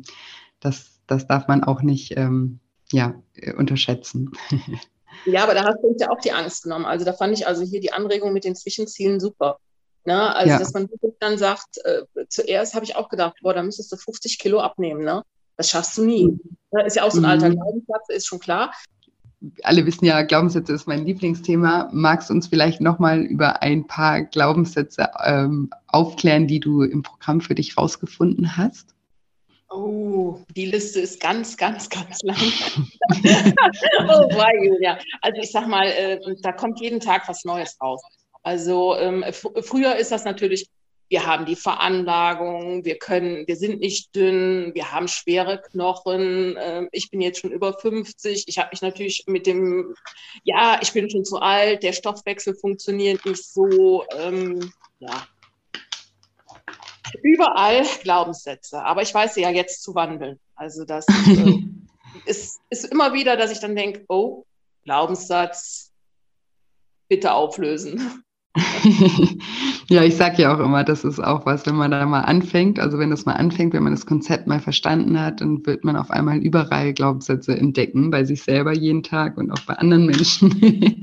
das, das darf man auch nicht ähm, ja, unterschätzen. Ja, aber da hast du uns ja auch die Angst genommen. Also da fand ich also hier die Anregung mit den Zwischenzielen super. Ne? Also, ja. dass man wirklich dann sagt, äh, zuerst habe ich auch gedacht, boah, da müsstest du 50 Kilo abnehmen, ne? Das schaffst du nie. Das mhm. ist ja auch so ein alter mhm. Glaubenssatz, ist schon klar. Alle wissen ja, Glaubenssätze ist mein Lieblingsthema. Magst du uns vielleicht nochmal über ein paar Glaubenssätze ähm, aufklären, die du im Programm für dich rausgefunden hast? Oh, die Liste ist ganz, ganz, ganz lang. oh, wow, Julia. Also ich sag mal, äh, da kommt jeden Tag was Neues raus. Also ähm, früher ist das natürlich, wir haben die Veranlagung, wir können, wir sind nicht dünn, wir haben schwere Knochen. Ähm, ich bin jetzt schon über 50. Ich habe mich natürlich mit dem, ja, ich bin schon zu alt, der Stoffwechsel funktioniert nicht so. Ähm, ja, überall Glaubenssätze, aber ich weiß sie ja jetzt zu wandeln. Also das äh, ist, ist immer wieder, dass ich dann denke, oh, Glaubenssatz, bitte auflösen. ja, ich sage ja auch immer, das ist auch was, wenn man da mal anfängt, also wenn das mal anfängt, wenn man das Konzept mal verstanden hat, dann wird man auf einmal überall Glaubenssätze entdecken, bei sich selber jeden Tag und auch bei anderen Menschen.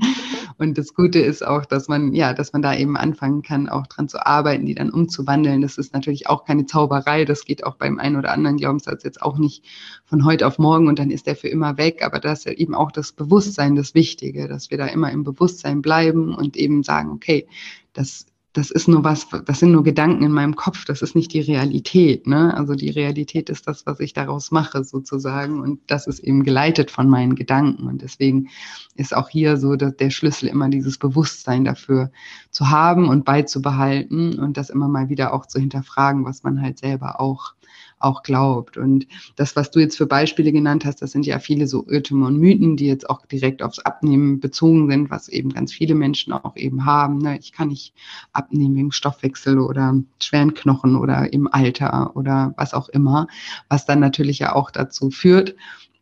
Und das Gute ist auch, dass man, ja, dass man da eben anfangen kann, auch dran zu arbeiten, die dann umzuwandeln. Das ist natürlich auch keine Zauberei. Das geht auch beim einen oder anderen Glaubenssatz jetzt auch nicht von heute auf morgen und dann ist der für immer weg. Aber da ist eben auch das Bewusstsein das Wichtige, dass wir da immer im Bewusstsein bleiben und eben sagen, okay, das das ist nur was, das sind nur Gedanken in meinem Kopf, das ist nicht die Realität. Ne? Also die Realität ist das, was ich daraus mache sozusagen und das ist eben geleitet von meinen Gedanken und deswegen ist auch hier so dass der Schlüssel immer dieses Bewusstsein dafür zu haben und beizubehalten und das immer mal wieder auch zu hinterfragen, was man halt selber auch auch glaubt. Und das, was du jetzt für Beispiele genannt hast, das sind ja viele so Irrtümer und Mythen, die jetzt auch direkt aufs Abnehmen bezogen sind, was eben ganz viele Menschen auch eben haben. Ne? Ich kann nicht abnehmen wegen Stoffwechsel oder schweren Knochen oder im Alter oder was auch immer, was dann natürlich ja auch dazu führt,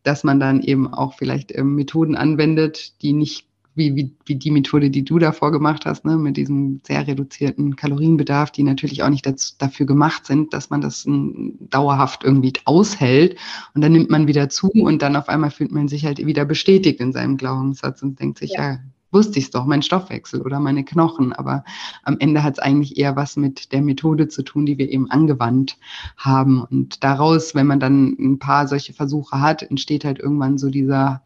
dass man dann eben auch vielleicht ähm, Methoden anwendet, die nicht wie, wie, wie die Methode, die du davor gemacht hast, ne, mit diesem sehr reduzierten Kalorienbedarf, die natürlich auch nicht dazu, dafür gemacht sind, dass man das m, dauerhaft irgendwie aushält. Und dann nimmt man wieder zu und dann auf einmal fühlt man sich halt wieder bestätigt in seinem Glaubenssatz und denkt sich, ja, ja wusste ich es doch, mein Stoffwechsel oder meine Knochen. Aber am Ende hat es eigentlich eher was mit der Methode zu tun, die wir eben angewandt haben. Und daraus, wenn man dann ein paar solche Versuche hat, entsteht halt irgendwann so dieser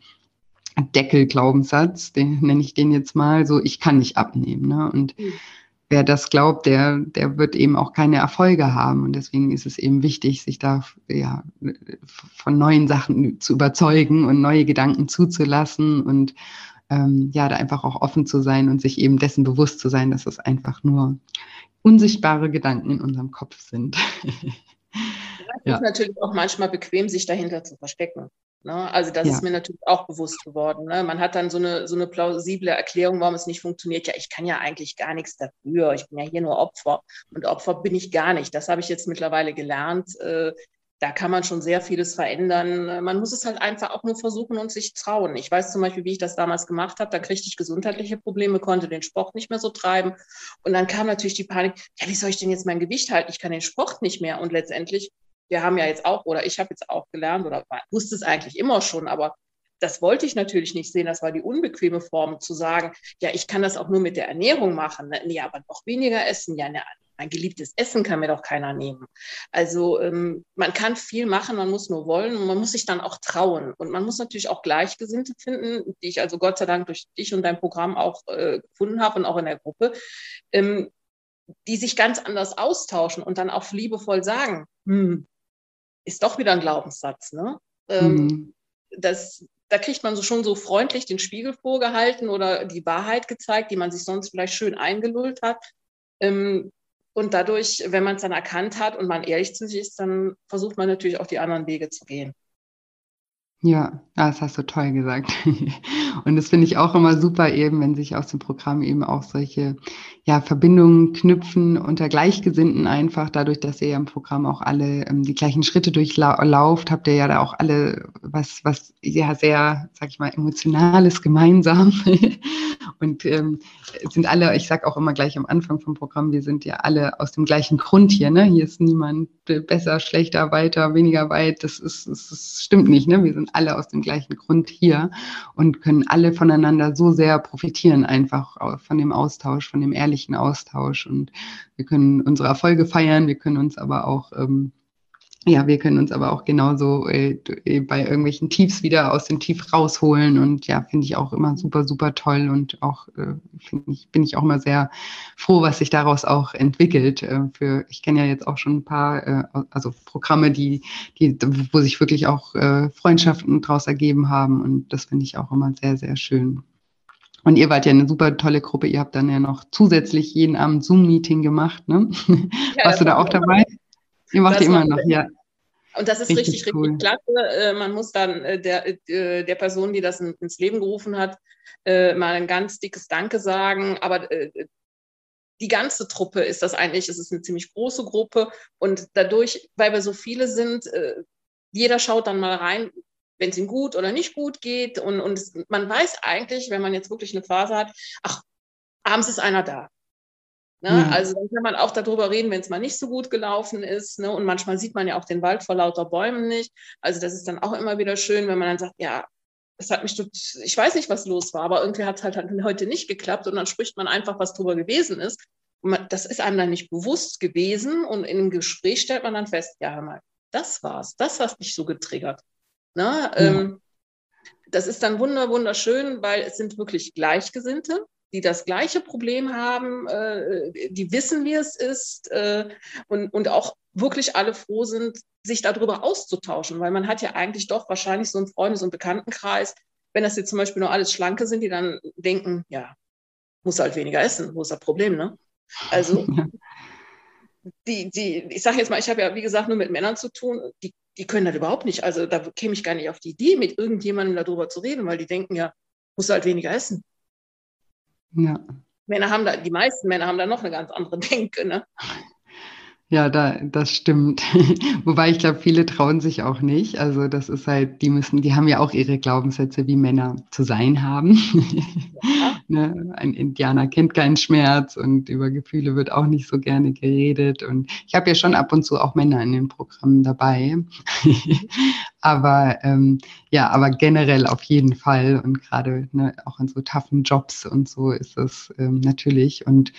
Deckel-Glaubenssatz, den nenne ich den jetzt mal, so ich kann nicht abnehmen. Ne? Und mhm. wer das glaubt, der, der wird eben auch keine Erfolge haben. Und deswegen ist es eben wichtig, sich da ja, von neuen Sachen zu überzeugen und neue Gedanken zuzulassen und ähm, ja, da einfach auch offen zu sein und sich eben dessen bewusst zu sein, dass es einfach nur unsichtbare Gedanken in unserem Kopf sind. es ja. ist natürlich auch manchmal bequem, sich dahinter zu verstecken. Ne? Also das ja. ist mir natürlich auch bewusst geworden. Ne? Man hat dann so eine, so eine plausible Erklärung, warum es nicht funktioniert. Ja, ich kann ja eigentlich gar nichts dafür. Ich bin ja hier nur Opfer. Und Opfer bin ich gar nicht. Das habe ich jetzt mittlerweile gelernt. Äh, da kann man schon sehr vieles verändern. Man muss es halt einfach auch nur versuchen und sich trauen. Ich weiß zum Beispiel, wie ich das damals gemacht habe. Da kriegte ich gesundheitliche Probleme, konnte den Sport nicht mehr so treiben. Und dann kam natürlich die Panik, ja, wie soll ich denn jetzt mein Gewicht halten? Ich kann den Sport nicht mehr. Und letztendlich, wir haben ja jetzt auch, oder ich habe jetzt auch gelernt, oder wusste es eigentlich immer schon, aber das wollte ich natürlich nicht sehen. Das war die unbequeme Form, zu sagen, ja, ich kann das auch nur mit der Ernährung machen. Nee, aber noch weniger essen. Ja, ne, mein geliebtes Essen kann mir doch keiner nehmen. Also ähm, man kann viel machen, man muss nur wollen und man muss sich dann auch trauen. Und man muss natürlich auch Gleichgesinnte finden, die ich also Gott sei Dank durch dich und dein Programm auch äh, gefunden habe und auch in der Gruppe, ähm, die sich ganz anders austauschen und dann auch liebevoll sagen, hm, ist doch wieder ein Glaubenssatz. Ne? Ähm, mhm. das, da kriegt man so schon so freundlich den Spiegel vorgehalten oder die Wahrheit gezeigt, die man sich sonst vielleicht schön eingelullt hat. Ähm, und dadurch, wenn man es dann erkannt hat und man ehrlich zu sich ist, dann versucht man natürlich auch die anderen Wege zu gehen. Ja, das hast du toll gesagt. Und das finde ich auch immer super eben, wenn sich aus dem Programm eben auch solche ja, Verbindungen knüpfen unter Gleichgesinnten einfach, dadurch, dass ihr ja im Programm auch alle ähm, die gleichen Schritte durchlauft, habt ihr ja da auch alle was, was ja sehr, sag ich mal, emotionales gemeinsam. Und ähm, sind alle, ich sag auch immer gleich am Anfang vom Programm, wir sind ja alle aus dem gleichen Grund hier, ne? Hier ist niemand besser, schlechter, weiter, weniger weit. Das ist, das, das stimmt nicht, ne? Wir sind alle aus dem gleichen Grund hier und können alle voneinander so sehr profitieren, einfach von dem Austausch, von dem ehrlichen Austausch. Und wir können unsere Erfolge feiern, wir können uns aber auch ähm, ja, wir können uns aber auch genauso äh, äh, bei irgendwelchen Tiefs wieder aus dem Tief rausholen und ja, finde ich auch immer super, super toll und auch äh, finde ich, bin ich auch immer sehr froh, was sich daraus auch entwickelt. Äh, für ich kenne ja jetzt auch schon ein paar, äh, also Programme, die, die, wo sich wirklich auch äh, Freundschaften daraus ergeben haben und das finde ich auch immer sehr, sehr schön. Und ihr wart ja eine super tolle Gruppe. Ihr habt dann ja noch zusätzlich jeden Abend Zoom-Meeting gemacht, ne? Ja, Warst du da auch dabei? Ihr macht das immer noch, ja. Und das ist richtig, richtig, cool. richtig klasse. Äh, man muss dann äh, der, äh, der Person, die das ins Leben gerufen hat, mal ein ganz dickes Danke sagen. Aber die ganze Truppe ist das eigentlich, es ist eine ziemlich große Gruppe. Und dadurch, weil wir so viele sind, jeder schaut dann mal rein, wenn es ihm gut oder nicht gut geht. Und, und man weiß eigentlich, wenn man jetzt wirklich eine Phase hat, ach, abends ist einer da. Ne? Ja. Also dann kann man auch darüber reden, wenn es mal nicht so gut gelaufen ist. Ne? Und manchmal sieht man ja auch den Wald vor lauter Bäumen nicht. Also das ist dann auch immer wieder schön, wenn man dann sagt, ja, es hat mich, ich weiß nicht, was los war, aber irgendwie hat es halt, halt heute nicht geklappt und dann spricht man einfach, was drüber gewesen ist. Man, das ist einem dann nicht bewusst gewesen und in einem Gespräch stellt man dann fest, ja, hör mal, das war's, das hat mich so getriggert. Ne? Ja. Ähm, das ist dann wunder, wunderschön, weil es sind wirklich Gleichgesinnte die das gleiche Problem haben, äh, die wissen, wie es ist äh, und, und auch wirklich alle froh sind, sich darüber auszutauschen, weil man hat ja eigentlich doch wahrscheinlich so einen Freundes- und Bekanntenkreis, wenn das jetzt zum Beispiel nur alles Schlanke sind, die dann denken, ja, muss halt weniger essen, wo ist das Problem, ne? Also die, die, ich sage jetzt mal, ich habe ja, wie gesagt, nur mit Männern zu tun, die, die können das überhaupt nicht. Also da käme ich gar nicht auf die Idee, mit irgendjemandem darüber zu reden, weil die denken ja, muss halt weniger essen. Ja. Männer haben da, die meisten Männer haben da noch eine ganz andere Denke, ne? Ja, da, das stimmt. Wobei ich glaube, viele trauen sich auch nicht. Also das ist halt, die müssen, die haben ja auch ihre Glaubenssätze, wie Männer zu sein haben. Ja. Ne? Ein Indianer kennt keinen Schmerz und über Gefühle wird auch nicht so gerne geredet. Und ich habe ja schon ab und zu auch Männer in den Programmen dabei. aber ähm, ja, aber generell auf jeden Fall und gerade ne, auch in so toughen Jobs und so ist es ähm, natürlich. Und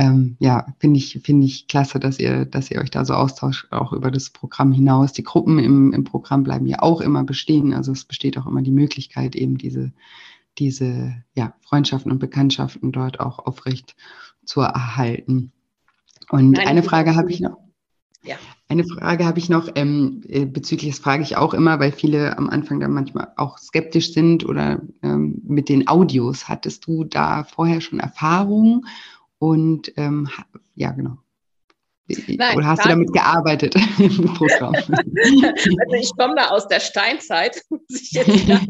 ähm, ja, finde ich, finde ich klasse, dass ihr, dass ihr euch da so austauscht, auch über das Programm hinaus. Die Gruppen im, im Programm bleiben ja auch immer bestehen. Also es besteht auch immer die Möglichkeit, eben diese, diese ja, Freundschaften und Bekanntschaften dort auch aufrecht zu erhalten. Und Nein, eine Frage habe ich noch. Ja. Eine Frage habe ich noch ähm, äh, bezüglich, das frage ich auch immer, weil viele am Anfang dann manchmal auch skeptisch sind oder ähm, mit den Audios. Hattest du da vorher schon Erfahrungen und ähm, ja, genau. Nein, Oder hast du damit gearbeitet im Programm? also ich komme da aus der Steinzeit, muss ich jetzt leider,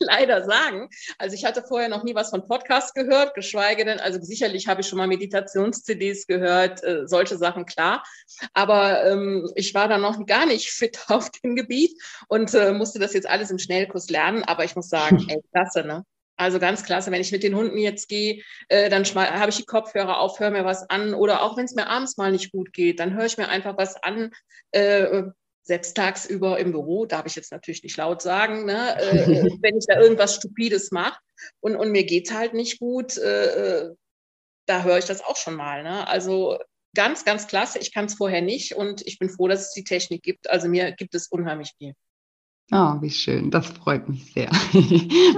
leider, sagen. Also ich hatte vorher noch nie was von Podcast gehört, geschweige denn, also sicherlich habe ich schon mal Meditations-CDs gehört, äh, solche Sachen, klar. Aber ähm, ich war da noch gar nicht fit auf dem Gebiet und äh, musste das jetzt alles im Schnellkurs lernen. Aber ich muss sagen, ey, klasse, ne? Also ganz klasse, wenn ich mit den Hunden jetzt gehe, äh, dann habe ich die Kopfhörer auf, höre mir was an. Oder auch wenn es mir abends mal nicht gut geht, dann höre ich mir einfach was an. Äh, selbst tagsüber im Büro, darf ich jetzt natürlich nicht laut sagen, ne? äh, wenn ich da irgendwas Stupides mache und, und mir geht halt nicht gut, äh, äh, da höre ich das auch schon mal. Ne? Also ganz, ganz klasse. Ich kann es vorher nicht und ich bin froh, dass es die Technik gibt. Also mir gibt es unheimlich viel. Oh, wie schön. Das freut mich sehr.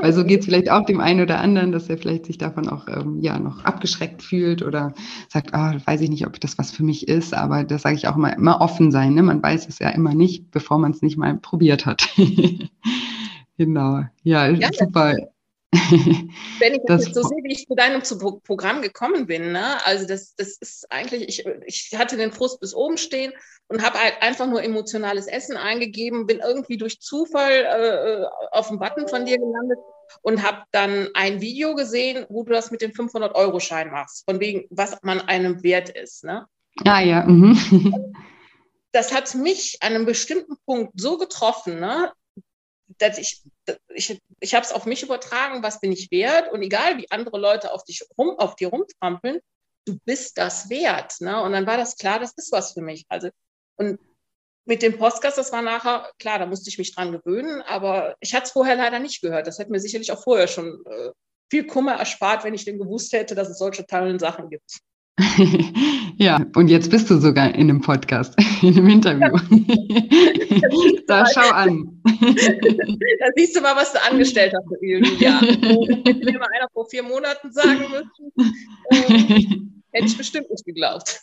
Weil so geht es vielleicht auch dem einen oder anderen, dass er vielleicht sich davon auch ähm, ja noch abgeschreckt fühlt oder sagt, oh, weiß ich nicht, ob das was für mich ist. Aber das sage ich auch immer, immer offen sein. Ne? Man weiß es ja immer nicht, bevor man es nicht mal probiert hat. genau. Ja, ja super. Wenn ich das, das jetzt so sehe, wie ich zu deinem Programm gekommen bin, ne? also das, das ist eigentlich, ich, ich hatte den Frust bis oben stehen und habe halt einfach nur emotionales Essen eingegeben, bin irgendwie durch Zufall äh, auf dem Button von dir gelandet und habe dann ein Video gesehen, wo du das mit dem 500-Euro-Schein machst, von wegen, was man einem wert ist. Ne? Ah ja. Mhm. Das hat mich an einem bestimmten Punkt so getroffen, ne, dass ich, ich, ich habe es auf mich übertragen, was bin ich wert und egal wie andere Leute auf dich rum, auf dir rumtrampeln, du bist das wert. Ne? Und dann war das klar, das ist was für mich. Also und mit dem Podcast, das war nachher, klar, da musste ich mich dran gewöhnen, aber ich hatte es vorher leider nicht gehört. Das hätte mir sicherlich auch vorher schon äh, viel Kummer erspart, wenn ich denn gewusst hätte, dass es solche tollen Sachen gibt. ja, und jetzt bist du sogar in einem Podcast, in einem Interview. da schau an. da siehst du mal, was du angestellt hast Julia. Hätte mir mal einer vor vier Monaten sagen müssen. Äh, Hätte ich bestimmt nicht geglaubt.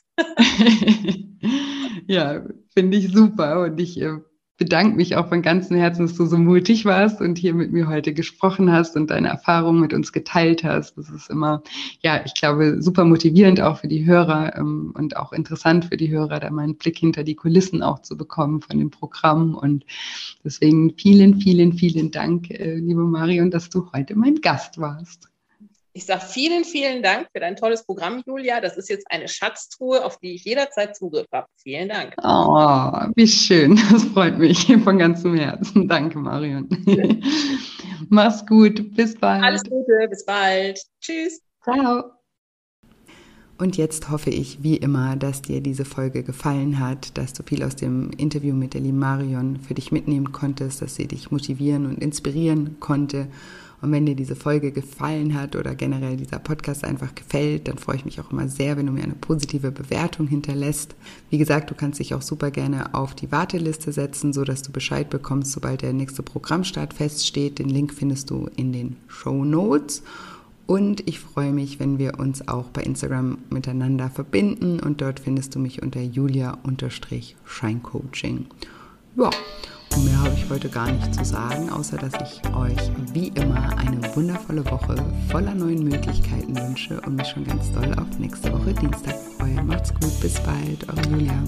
ja, finde ich super. Und ich äh, bedanke mich auch von ganzem Herzen, dass du so mutig warst und hier mit mir heute gesprochen hast und deine Erfahrungen mit uns geteilt hast. Das ist immer, ja, ich glaube, super motivierend auch für die Hörer ähm, und auch interessant für die Hörer, da mal einen Blick hinter die Kulissen auch zu bekommen von dem Programm. Und deswegen vielen, vielen, vielen Dank, äh, liebe Marion, dass du heute mein Gast warst. Ich sage vielen, vielen Dank für dein tolles Programm, Julia. Das ist jetzt eine Schatztruhe, auf die ich jederzeit Zugriff habe. Vielen Dank. Oh, wie schön. Das freut mich von ganzem Herzen. Danke, Marion. Mach's gut. Bis bald. Alles Gute. Bis bald. Tschüss. Ciao. Und jetzt hoffe ich, wie immer, dass dir diese Folge gefallen hat, dass du viel aus dem Interview mit der lieben Marion für dich mitnehmen konntest, dass sie dich motivieren und inspirieren konnte und wenn dir diese Folge gefallen hat oder generell dieser Podcast einfach gefällt, dann freue ich mich auch immer sehr, wenn du mir eine positive Bewertung hinterlässt. Wie gesagt, du kannst dich auch super gerne auf die Warteliste setzen, so dass du Bescheid bekommst, sobald der nächste Programmstart feststeht. Den Link findest du in den Show Notes. Und ich freue mich, wenn wir uns auch bei Instagram miteinander verbinden und dort findest du mich unter julia-scheincoaching. Ja, Mehr habe ich heute gar nicht zu sagen, außer dass ich euch wie immer eine wundervolle Woche voller neuen Möglichkeiten wünsche und mich schon ganz doll auf nächste Woche Dienstag freue. Macht's gut, bis bald, eure Julia.